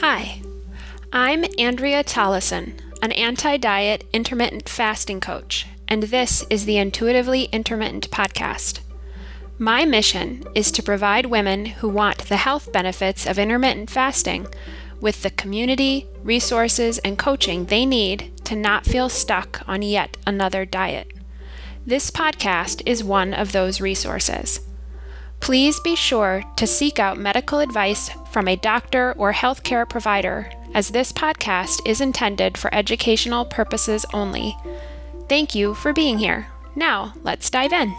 Hi, I'm Andrea Tollison, an anti diet intermittent fasting coach, and this is the Intuitively Intermittent podcast. My mission is to provide women who want the health benefits of intermittent fasting with the community, resources, and coaching they need to not feel stuck on yet another diet. This podcast is one of those resources. Please be sure to seek out medical advice from a doctor or healthcare provider, as this podcast is intended for educational purposes only. Thank you for being here. Now, let's dive in.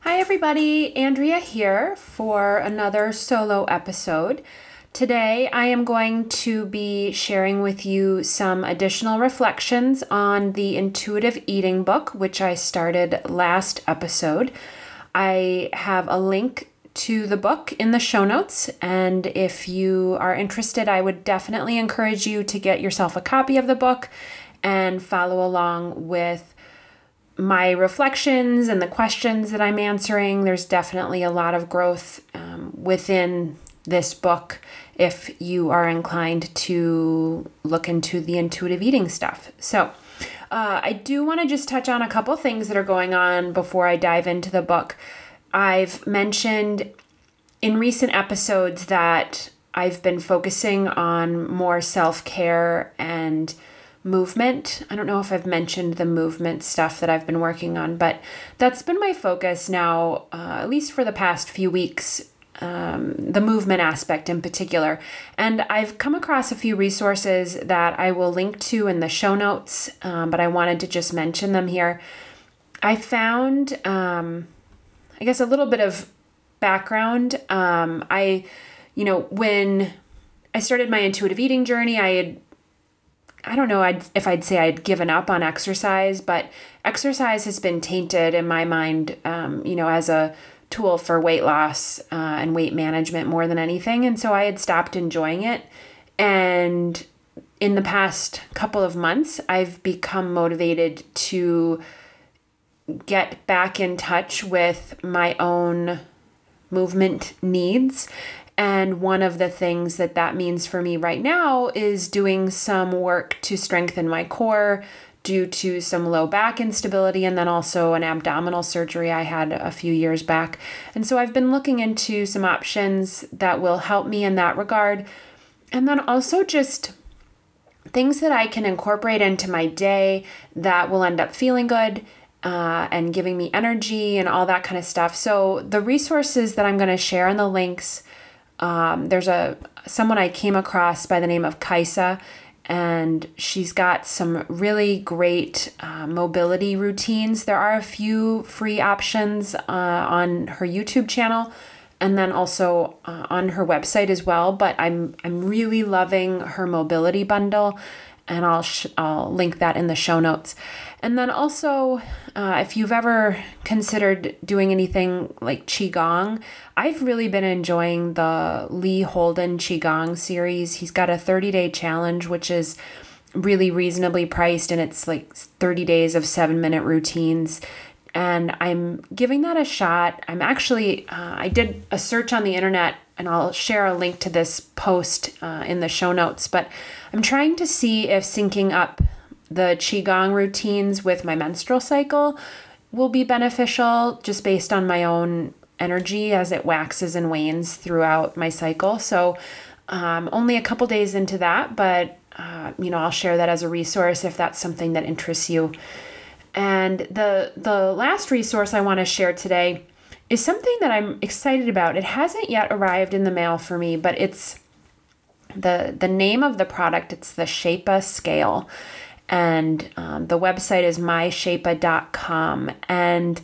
Hi, everybody. Andrea here for another solo episode. Today, I am going to be sharing with you some additional reflections on the intuitive eating book, which I started last episode. I have a link to the book in the show notes, and if you are interested, I would definitely encourage you to get yourself a copy of the book and follow along with my reflections and the questions that I'm answering. There's definitely a lot of growth um, within this book if you are inclined to look into the intuitive eating stuff. So, uh, I do want to just touch on a couple things that are going on before I dive into the book. I've mentioned in recent episodes that I've been focusing on more self care and movement. I don't know if I've mentioned the movement stuff that I've been working on, but that's been my focus now, uh, at least for the past few weeks um, the movement aspect in particular. And I've come across a few resources that I will link to in the show notes, um, but I wanted to just mention them here. I found, um, I guess, a little bit of background. Um, I, you know, when I started my intuitive eating journey, I had I don't know I'd, if I'd say I'd given up on exercise, but exercise has been tainted in my mind, um, you know, as a tool for weight loss uh, and weight management more than anything. And so I had stopped enjoying it. And in the past couple of months, I've become motivated to get back in touch with my own movement needs. And one of the things that that means for me right now is doing some work to strengthen my core, due to some low back instability and then also an abdominal surgery I had a few years back. And so I've been looking into some options that will help me in that regard. And then also just things that I can incorporate into my day that will end up feeling good. Uh, and giving me energy and all that kind of stuff. So the resources that I'm going to share in the links, um, there's a someone I came across by the name of Kaisa, and she's got some really great uh, mobility routines. There are a few free options uh, on her YouTube channel and then also uh, on her website as well. But I'm I'm really loving her mobility bundle, and I'll sh- I'll link that in the show notes. And then also, uh, if you've ever considered doing anything like Qigong, I've really been enjoying the Lee Holden Qigong series. He's got a 30 day challenge, which is really reasonably priced, and it's like 30 days of seven minute routines. And I'm giving that a shot. I'm actually, uh, I did a search on the internet, and I'll share a link to this post uh, in the show notes, but I'm trying to see if syncing up the Qigong routines with my menstrual cycle will be beneficial just based on my own energy as it waxes and wanes throughout my cycle. So, um, only a couple days into that, but uh, you know, I'll share that as a resource if that's something that interests you. And the the last resource I want to share today is something that I'm excited about. It hasn't yet arrived in the mail for me, but it's the the name of the product. It's the Shapa scale, and um, the website is myshapa.com. And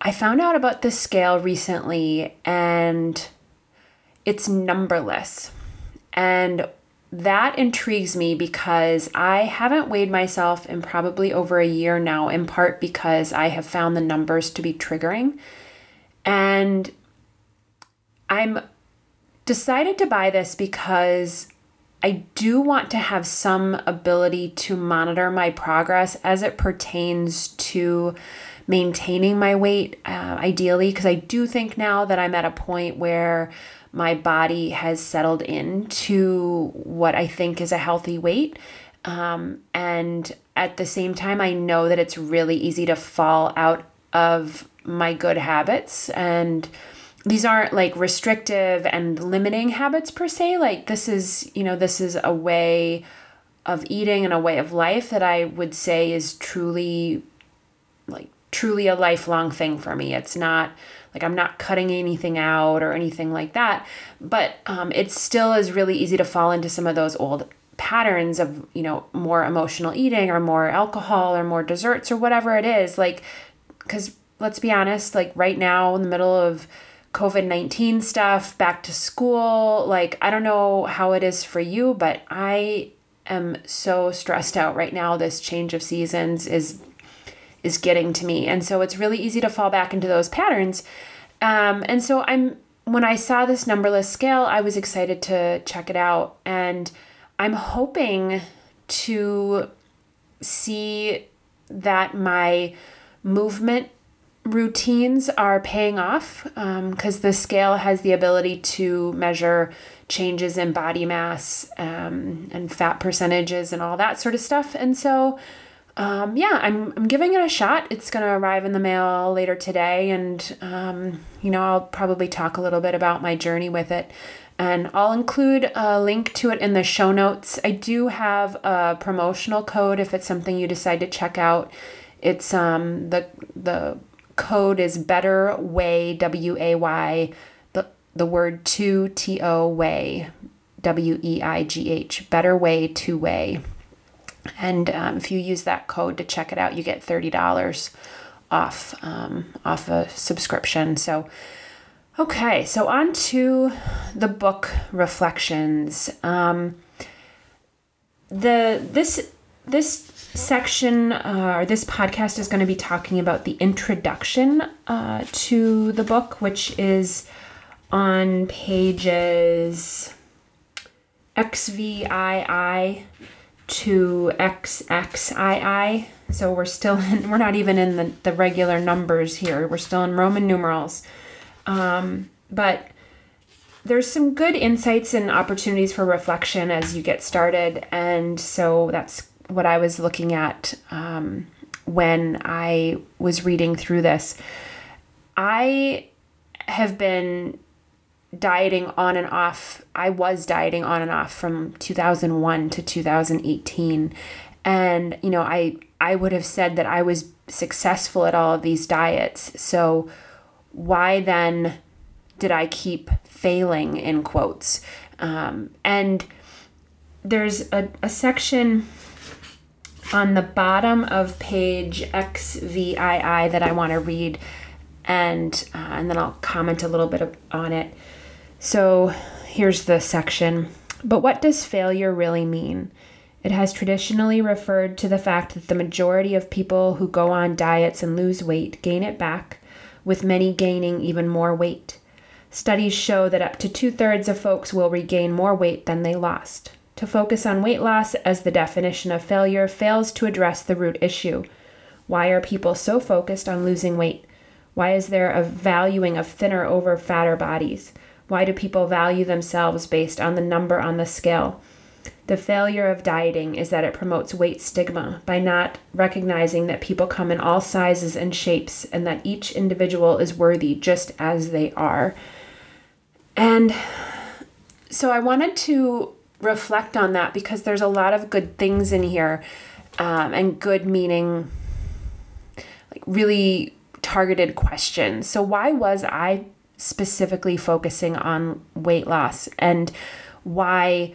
I found out about this scale recently, and it's numberless. And that intrigues me because I haven't weighed myself in probably over a year now, in part because I have found the numbers to be triggering. And I'm decided to buy this because I do want to have some ability to monitor my progress as it pertains to maintaining my weight, uh, ideally, because I do think now that I'm at a point where my body has settled into what I think is a healthy weight. Um, and at the same time, I know that it's really easy to fall out of my good habits. And these aren't like restrictive and limiting habits per se. Like, this is, you know, this is a way of eating and a way of life that I would say is truly like truly a lifelong thing for me. It's not like I'm not cutting anything out or anything like that, but um, it still is really easy to fall into some of those old patterns of you know more emotional eating or more alcohol or more desserts or whatever it is like because let's be honest like right now in the middle of covid-19 stuff back to school like i don't know how it is for you but i am so stressed out right now this change of seasons is is getting to me. And so it's really easy to fall back into those patterns. Um, and so I'm when I saw this numberless scale, I was excited to check it out. And I'm hoping to see that my movement routines are paying off because um, the scale has the ability to measure changes in body mass um, and fat percentages and all that sort of stuff. And so um, yeah, I'm, I'm giving it a shot. It's going to arrive in the mail later today. And, um, you know, I'll probably talk a little bit about my journey with it. And I'll include a link to it in the show notes. I do have a promotional code if it's something you decide to check out. It's um, the, the code is Better Way, W A Y, the, the word to T O way, W E I G H, Better Way, two way. And um, if you use that code to check it out, you get thirty dollars off um, off a subscription. So, okay, so on to the book reflections. Um, the this this section uh, or this podcast is going to be talking about the introduction uh, to the book, which is on pages XVII to XXII. So we're still in, we're not even in the, the regular numbers here. We're still in Roman numerals. Um, but there's some good insights and opportunities for reflection as you get started. And so that's what I was looking at um, when I was reading through this. I have been dieting on and off. I was dieting on and off from 2001 to 2018. And, you know, I I would have said that I was successful at all of these diets. So why then did I keep failing in quotes? Um, and there's a, a section on the bottom of page XVII that I want to read and uh, and then I'll comment a little bit on it. So here's the section. But what does failure really mean? It has traditionally referred to the fact that the majority of people who go on diets and lose weight gain it back, with many gaining even more weight. Studies show that up to two thirds of folks will regain more weight than they lost. To focus on weight loss as the definition of failure fails to address the root issue. Why are people so focused on losing weight? Why is there a valuing of thinner over fatter bodies? Why do people value themselves based on the number on the scale? The failure of dieting is that it promotes weight stigma by not recognizing that people come in all sizes and shapes and that each individual is worthy just as they are. And so I wanted to reflect on that because there's a lot of good things in here um, and good meaning, like really targeted questions. So, why was I specifically focusing on weight loss and why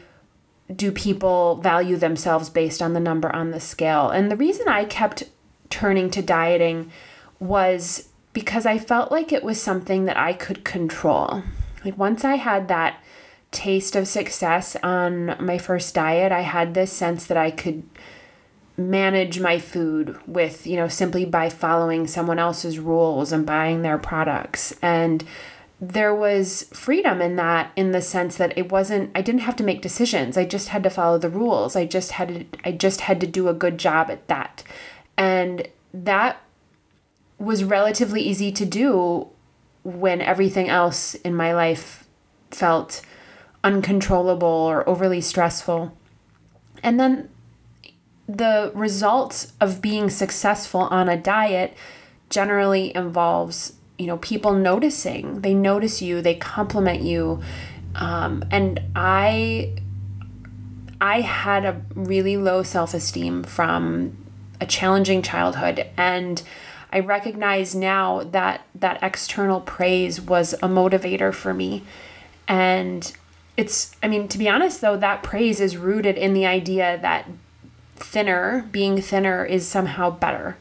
do people value themselves based on the number on the scale? And the reason I kept turning to dieting was because I felt like it was something that I could control. Like once I had that taste of success on my first diet, I had this sense that I could manage my food with, you know, simply by following someone else's rules and buying their products. And there was freedom in that in the sense that it wasn't I didn't have to make decisions. I just had to follow the rules. I just had to I just had to do a good job at that. And that was relatively easy to do when everything else in my life felt uncontrollable or overly stressful. And then the results of being successful on a diet generally involves you know people noticing. They notice you they compliment you. Um, and i i had a really low self-esteem from a challenging childhood. And i recognize now that that external praise was a motivator for me. And it's i mean to be honest though that praise is rooted in the idea that thinner being thinner is somehow better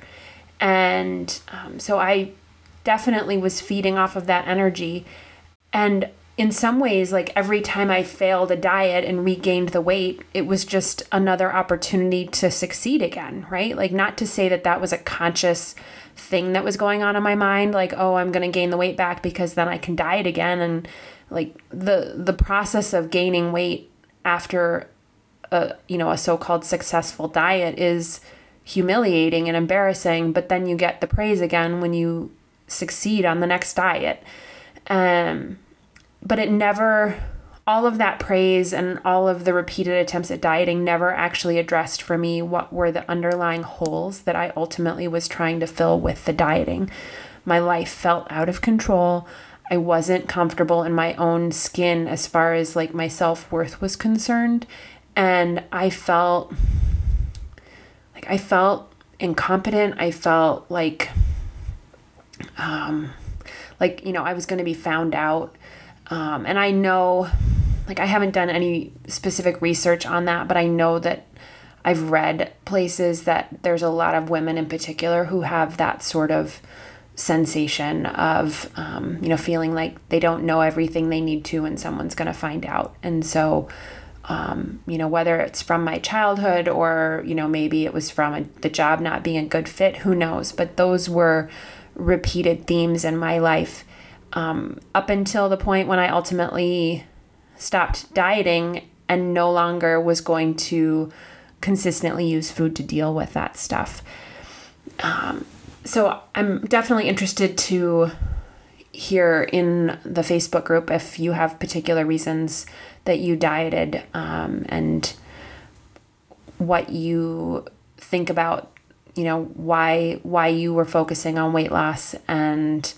and um, so i definitely was feeding off of that energy. And in some ways, like every time I failed a diet and regained the weight, it was just another opportunity to succeed again, right? Like, not to say that that was a conscious thing that was going on in my mind, like, oh, I'm going to gain the weight back because then I can diet again. And like the the process of gaining weight after a you know a so-called successful diet is humiliating and embarrassing, but then you get the praise again when you succeed on the next diet. Um, but it never, all of that praise and all of the repeated attempts at dieting never actually addressed for me what were the underlying holes that I ultimately was trying to fill with the dieting. My life felt out of control. I wasn't comfortable in my own skin as far as like my self worth was concerned. And I felt like I felt incompetent. I felt like um, like you know I was going to be found out, um, and I know, like I haven't done any specific research on that, but I know that I've read places that there's a lot of women in particular who have that sort of sensation of um, you know feeling like they don't know everything they need to and someone's going to find out. And so um, you know whether it's from my childhood or you know maybe it was from a, the job not being a good fit who knows? But those were repeated themes in my life um, up until the point when I ultimately stopped dieting and no longer was going to consistently use food to deal with that stuff. Um, so I'm definitely interested to hear in the Facebook group if you have particular reasons that you dieted um, and what you think about you know why why you were focusing on weight loss and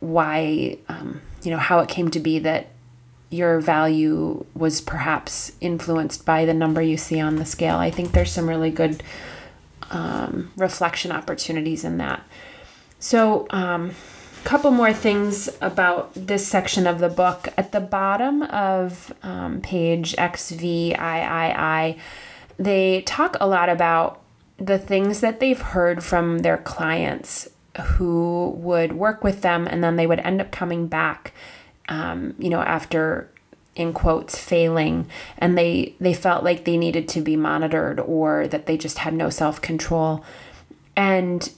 why um, you know how it came to be that your value was perhaps influenced by the number you see on the scale. I think there's some really good um, reflection opportunities in that. So, a um, couple more things about this section of the book. At the bottom of um, page XVIII, they talk a lot about the things that they've heard from their clients who would work with them and then they would end up coming back um, you know after in quotes failing and they they felt like they needed to be monitored or that they just had no self-control. And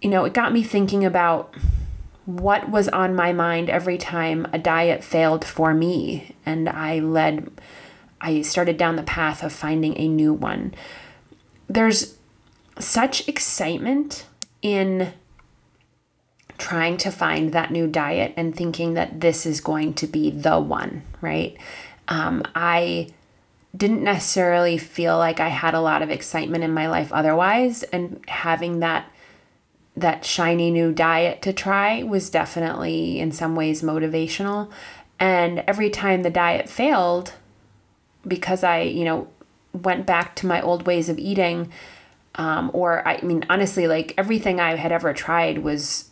you know it got me thinking about what was on my mind every time a diet failed for me and i led i started down the path of finding a new one. There's such excitement in trying to find that new diet and thinking that this is going to be the one, right? Um, I didn't necessarily feel like I had a lot of excitement in my life otherwise, and having that that shiny new diet to try was definitely in some ways motivational. And every time the diet failed, because I, you know, went back to my old ways of eating um, or I mean honestly like everything I had ever tried was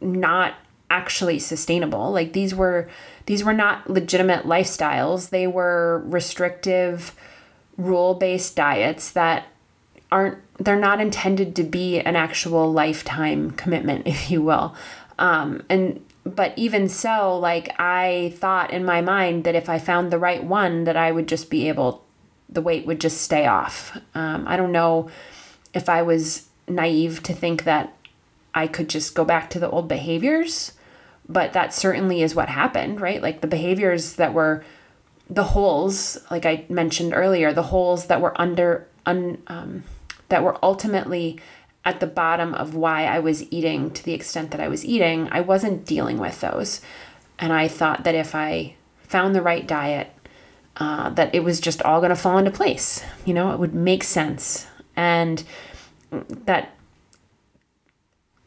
not actually sustainable. Like these were these were not legitimate lifestyles. They were restrictive rule-based diets that aren't they're not intended to be an actual lifetime commitment if you will. Um, and but even so like i thought in my mind that if i found the right one that i would just be able the weight would just stay off. Um, I don't know if I was naive to think that I could just go back to the old behaviors, but that certainly is what happened, right? Like the behaviors that were the holes, like I mentioned earlier, the holes that were under, un, um, that were ultimately at the bottom of why I was eating to the extent that I was eating, I wasn't dealing with those. And I thought that if I found the right diet, uh, that it was just all going to fall into place. You know, it would make sense. And that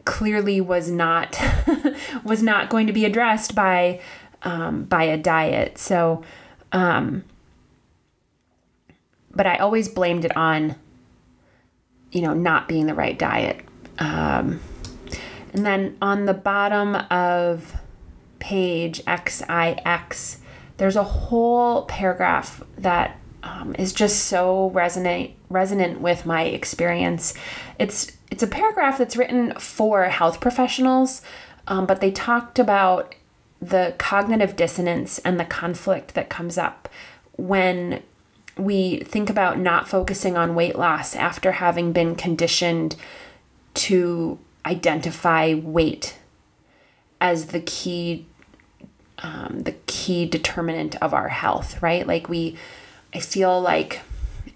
clearly was not was not going to be addressed by um, by a diet. So, um, but I always blamed it on you know not being the right diet. Um, and then on the bottom of page XIX, there's a whole paragraph that um, is just so resonate resonant with my experience. It's it's a paragraph that's written for health professionals, um, but they talked about the cognitive dissonance and the conflict that comes up when we think about not focusing on weight loss after having been conditioned to identify weight as the key um, the key determinant of our health right? Like we i feel like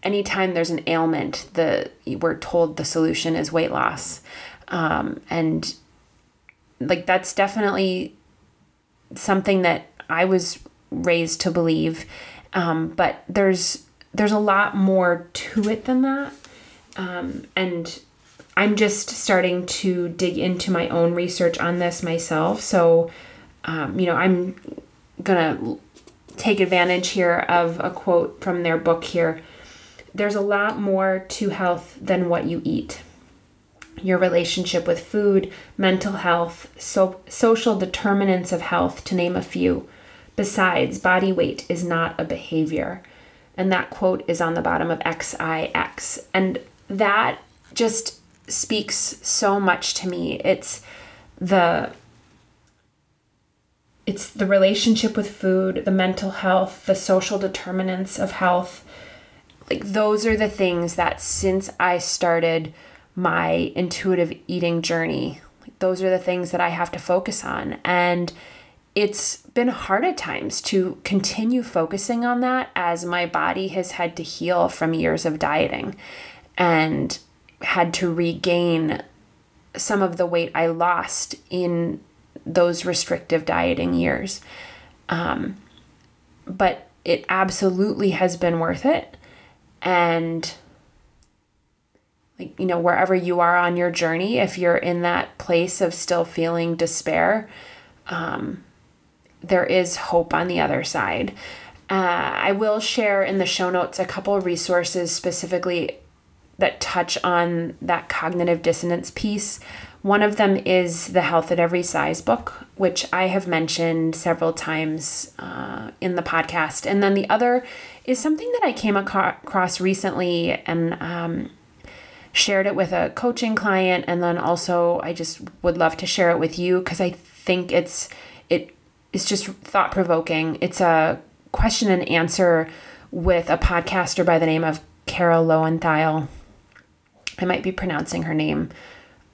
anytime there's an ailment, the we're told the solution is weight loss, um, and like that's definitely something that I was raised to believe. Um, but there's there's a lot more to it than that, um, and I'm just starting to dig into my own research on this myself. So, um, you know, I'm gonna take advantage here of a quote from their book here there's a lot more to health than what you eat. Your relationship with food, mental health, so, social determinants of health, to name a few. Besides, body weight is not a behavior. And that quote is on the bottom of XIX. And that just speaks so much to me. It's the it's the relationship with food, the mental health, the social determinants of health, like those are the things that since I started my intuitive eating journey, like those are the things that I have to focus on. And it's been hard at times to continue focusing on that as my body has had to heal from years of dieting and had to regain some of the weight I lost in those restrictive dieting years. Um, but it absolutely has been worth it and like you know wherever you are on your journey if you're in that place of still feeling despair um, there is hope on the other side uh, i will share in the show notes a couple resources specifically that touch on that cognitive dissonance piece one of them is the Health at Every Size book, which I have mentioned several times uh, in the podcast. And then the other is something that I came across recently and um, shared it with a coaching client. And then also, I just would love to share it with you because I think it's it is just thought provoking. It's a question and answer with a podcaster by the name of Carol Lowenthal. I might be pronouncing her name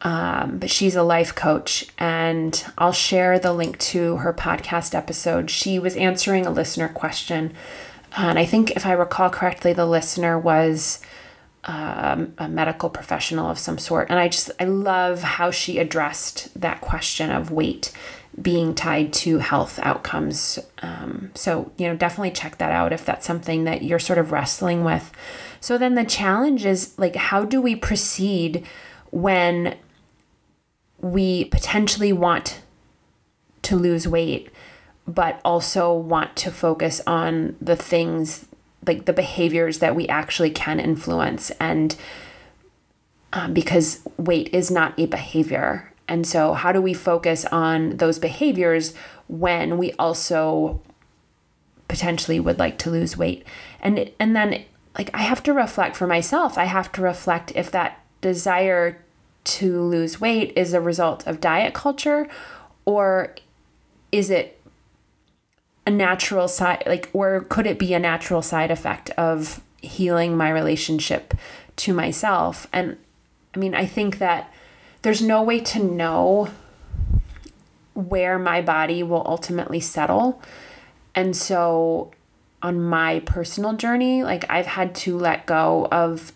um, but she's a life coach, and I'll share the link to her podcast episode. She was answering a listener question, and I think if I recall correctly, the listener was um, a medical professional of some sort. And I just, I love how she addressed that question of weight being tied to health outcomes. Um, so, you know, definitely check that out if that's something that you're sort of wrestling with. So then the challenge is like, how do we proceed when we potentially want to lose weight, but also want to focus on the things like the behaviors that we actually can influence. And um, because weight is not a behavior. And so, how do we focus on those behaviors when we also potentially would like to lose weight? And and then like I have to reflect for myself. I have to reflect if that desire to lose weight is a result of diet culture or is it a natural side like or could it be a natural side effect of healing my relationship to myself and i mean i think that there's no way to know where my body will ultimately settle. And so on my personal journey, like I've had to let go of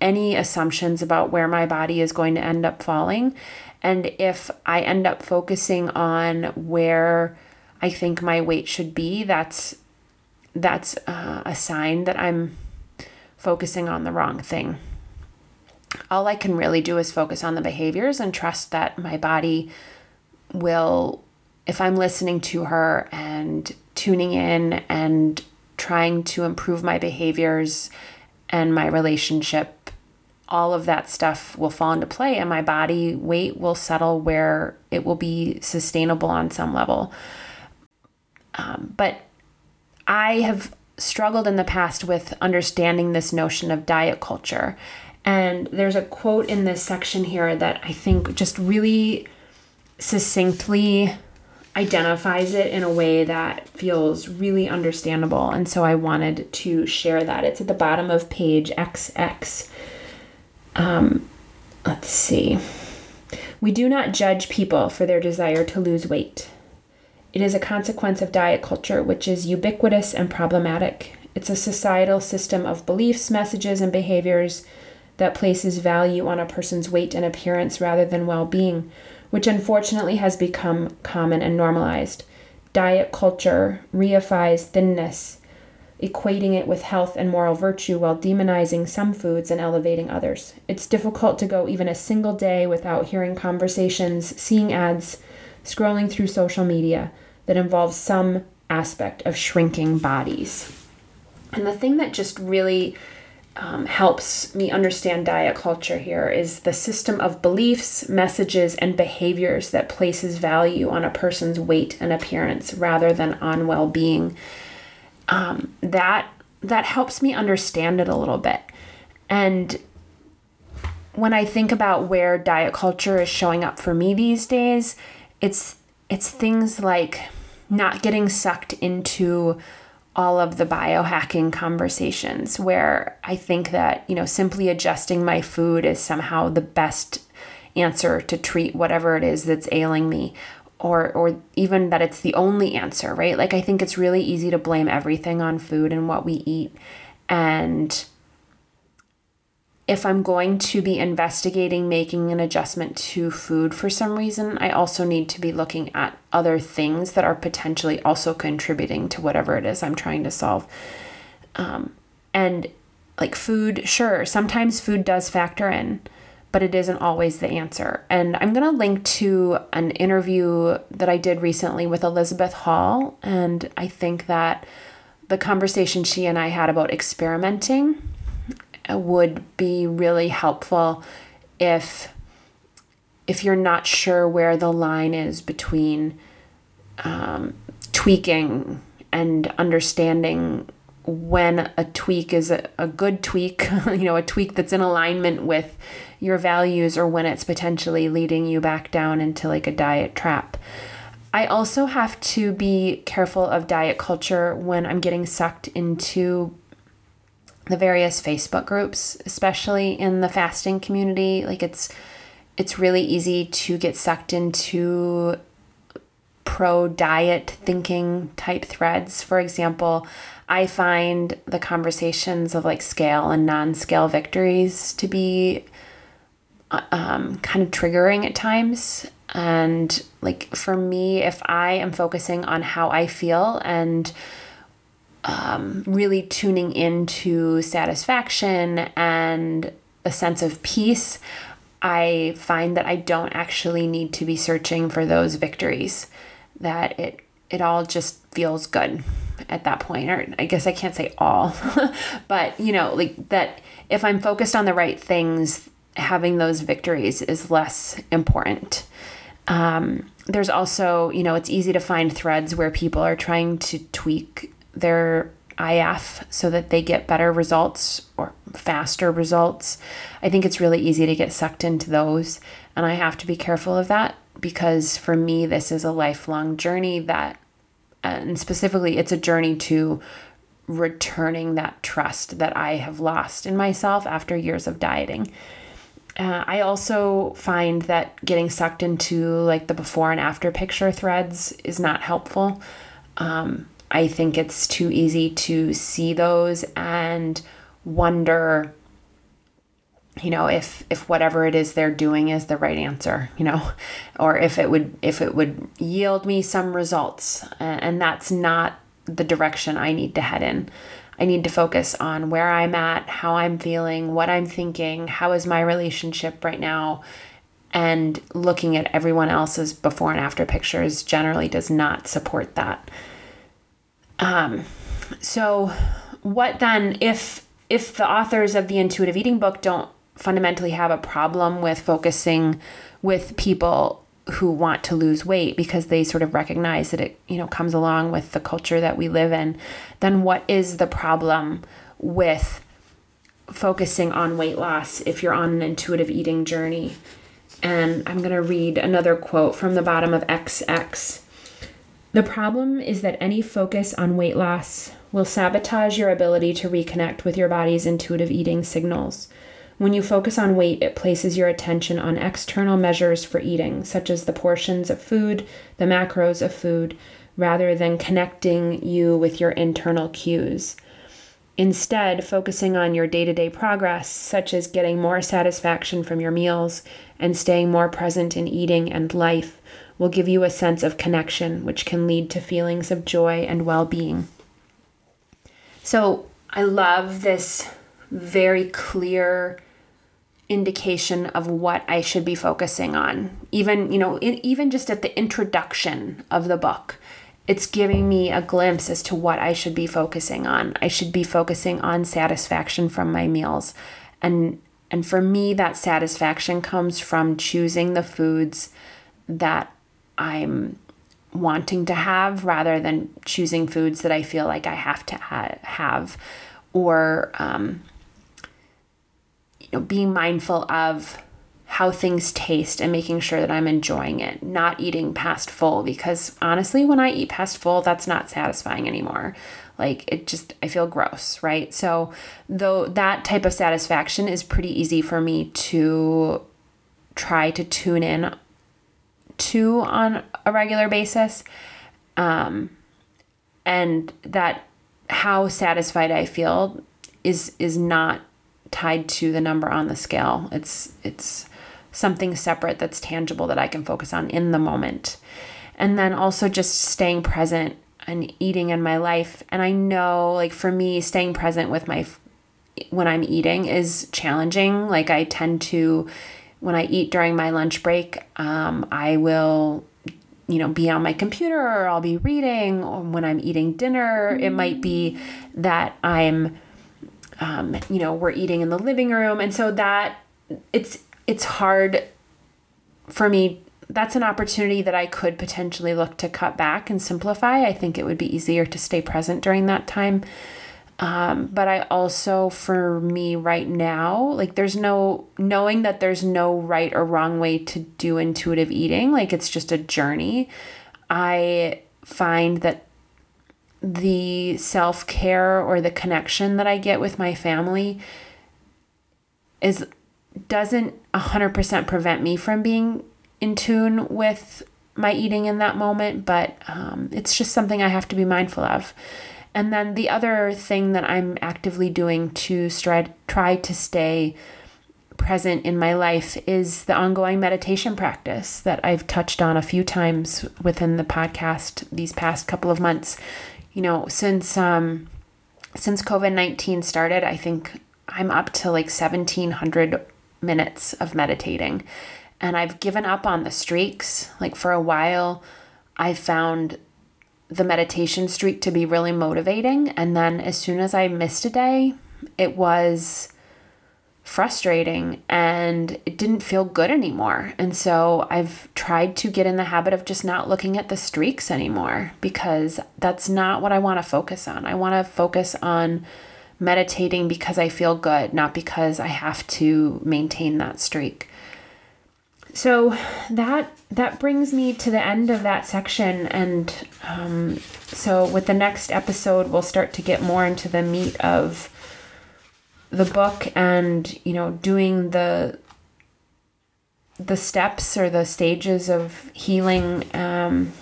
any assumptions about where my body is going to end up falling. And if I end up focusing on where I think my weight should be, that's that's uh, a sign that I'm focusing on the wrong thing. All I can really do is focus on the behaviors and trust that my body will, if I'm listening to her and tuning in and trying to improve my behaviors and my relationship, all of that stuff will fall into play and my body weight will settle where it will be sustainable on some level. Um, but I have struggled in the past with understanding this notion of diet culture. And there's a quote in this section here that I think just really succinctly identifies it in a way that feels really understandable. And so I wanted to share that. It's at the bottom of page XX. Um, let's see. We do not judge people for their desire to lose weight. It is a consequence of diet culture, which is ubiquitous and problematic. It's a societal system of beliefs, messages, and behaviors that places value on a person's weight and appearance rather than well being, which unfortunately has become common and normalized. Diet culture reifies thinness, equating it with health and moral virtue while demonizing some foods and elevating others. It's difficult to go even a single day without hearing conversations, seeing ads, scrolling through social media that involves some aspect of shrinking bodies. And the thing that just really um, helps me understand diet culture here is the system of beliefs, messages, and behaviors that places value on a person's weight and appearance rather than on well being. Um, that that helps me understand it a little bit. And when I think about where diet culture is showing up for me these days, it's it's things like not getting sucked into all of the biohacking conversations where I think that, you know, simply adjusting my food is somehow the best answer to treat whatever it is that's ailing me or or even that it's the only answer, right? Like I think it's really easy to blame everything on food and what we eat and if I'm going to be investigating making an adjustment to food for some reason, I also need to be looking at other things that are potentially also contributing to whatever it is I'm trying to solve. Um, and like food, sure, sometimes food does factor in, but it isn't always the answer. And I'm going to link to an interview that I did recently with Elizabeth Hall. And I think that the conversation she and I had about experimenting would be really helpful if if you're not sure where the line is between um, tweaking and understanding when a tweak is a, a good tweak, you know, a tweak that's in alignment with your values or when it's potentially leading you back down into like a diet trap. I also have to be careful of diet culture when I'm getting sucked into the various Facebook groups, especially in the fasting community. Like it's it's really easy to get sucked into pro diet thinking type threads. For example, I find the conversations of like scale and non scale victories to be uh, um, kind of triggering at times. And like for me, if I am focusing on how I feel and um, really tuning into satisfaction and a sense of peace, I find that I don't actually need to be searching for those victories. That it it all just feels good at that point. Or I guess I can't say all, but you know, like that if I'm focused on the right things, having those victories is less important. Um, there's also, you know, it's easy to find threads where people are trying to tweak their IF so that they get better results or faster results. I think it's really easy to get sucked into those. And I have to be careful of that because for me, this is a lifelong journey that, and specifically, it's a journey to returning that trust that I have lost in myself after years of dieting. Uh, I also find that getting sucked into like the before and after picture threads is not helpful. Um, I think it's too easy to see those and wonder you know if if whatever it is they're doing is the right answer you know or if it would if it would yield me some results. And that's not the direction i need to head in. I need to focus on where i'm at how i'm feeling what i'm thinking how is my relationship right now? And looking at everyone else's before and after pictures generally does not support that um so what then if if the authors of the intuitive eating book don't fundamentally have a problem with focusing with people who want to lose weight because they sort of recognize that it you know comes along with the culture that we live in then what is the problem with focusing on weight loss if you're on an intuitive eating journey? And i'm going to read another quote from the bottom of xx the problem is that any focus on weight loss will sabotage your ability to reconnect with your body's intuitive eating signals when you focus on weight, it places your attention on external measures for eating, such as the portions of food, the macros of food, rather than connecting you with your internal cues. Instead, focusing on your day to day progress, such as getting more satisfaction from your meals and staying more present in eating and life, will give you a sense of connection, which can lead to feelings of joy and well being. So, I love this very clear indication of what I should be focusing on. Even, you know, even just at the introduction of the book, it's giving me a glimpse as to what I should be focusing on. I should be focusing on satisfaction from my meals. And and for me that satisfaction comes from choosing the foods that I'm wanting to have rather than choosing foods that I feel like I have to ha- have or um, know, being mindful of how things taste and making sure that I'm enjoying it, not eating past full because honestly, when I eat past full, that's not satisfying anymore. Like it just I feel gross, right? So though that type of satisfaction is pretty easy for me to try to tune in to on a regular basis. Um and that how satisfied I feel is is not tied to the number on the scale. It's it's something separate that's tangible that I can focus on in the moment. And then also just staying present and eating in my life. And I know like for me staying present with my when I'm eating is challenging. Like I tend to when I eat during my lunch break, um, I will you know be on my computer or I'll be reading or when I'm eating dinner, it might be that I'm um, you know, we're eating in the living room. And so that it's it's hard for me. That's an opportunity that I could potentially look to cut back and simplify. I think it would be easier to stay present during that time. Um, but I also, for me right now, like there's no knowing that there's no right or wrong way to do intuitive eating, like it's just a journey. I find that the self care or the connection that I get with my family is doesn't 100% prevent me from being in tune with my eating in that moment, but um, it's just something I have to be mindful of. And then the other thing that I'm actively doing to try, try to stay present in my life is the ongoing meditation practice that I've touched on a few times within the podcast these past couple of months you know, since um since COVID-19 started, I think I'm up to like 1700 minutes of meditating. And I've given up on the streaks. Like for a while, I found the meditation streak to be really motivating. And then as soon as I missed a day, it was frustrating and it didn't feel good anymore. And so I've tried to get in the habit of just not looking at the streaks anymore because that's not what I want to focus on. I want to focus on meditating because I feel good, not because I have to maintain that streak. So that that brings me to the end of that section, and um, so with the next episode, we'll start to get more into the meat of the book and you know doing the the steps or the stages of healing. Um,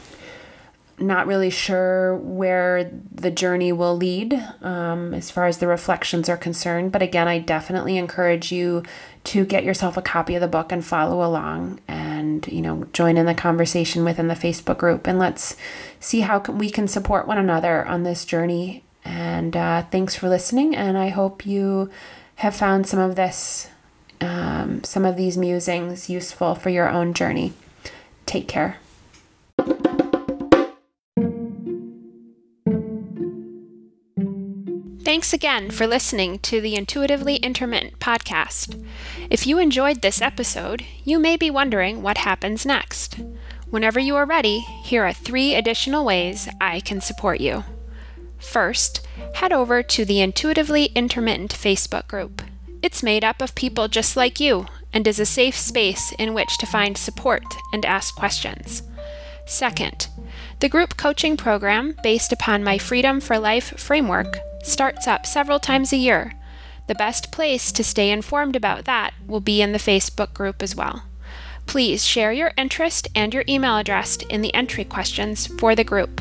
not really sure where the journey will lead um, as far as the reflections are concerned. But again, I definitely encourage you to get yourself a copy of the book and follow along and, you know, join in the conversation within the Facebook group. And let's see how we can support one another on this journey. And uh, thanks for listening. And I hope you have found some of this, um, some of these musings useful for your own journey. Take care. Thanks again for listening to the Intuitively Intermittent podcast. If you enjoyed this episode, you may be wondering what happens next. Whenever you are ready, here are three additional ways I can support you. First, head over to the Intuitively Intermittent Facebook group. It's made up of people just like you and is a safe space in which to find support and ask questions. Second, the group coaching program, based upon my Freedom for Life framework, starts up several times a year. The best place to stay informed about that will be in the Facebook group as well. Please share your interest and your email address in the entry questions for the group.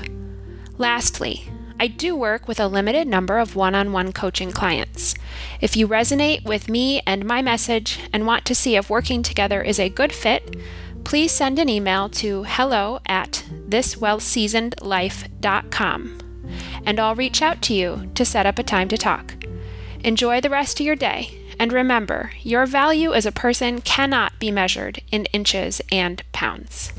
Lastly, I do work with a limited number of one on one coaching clients. If you resonate with me and my message and want to see if working together is a good fit, please send an email to hello at thiswellseasonedlife.com and I'll reach out to you to set up a time to talk. Enjoy the rest of your day, and remember, your value as a person cannot be measured in inches and pounds.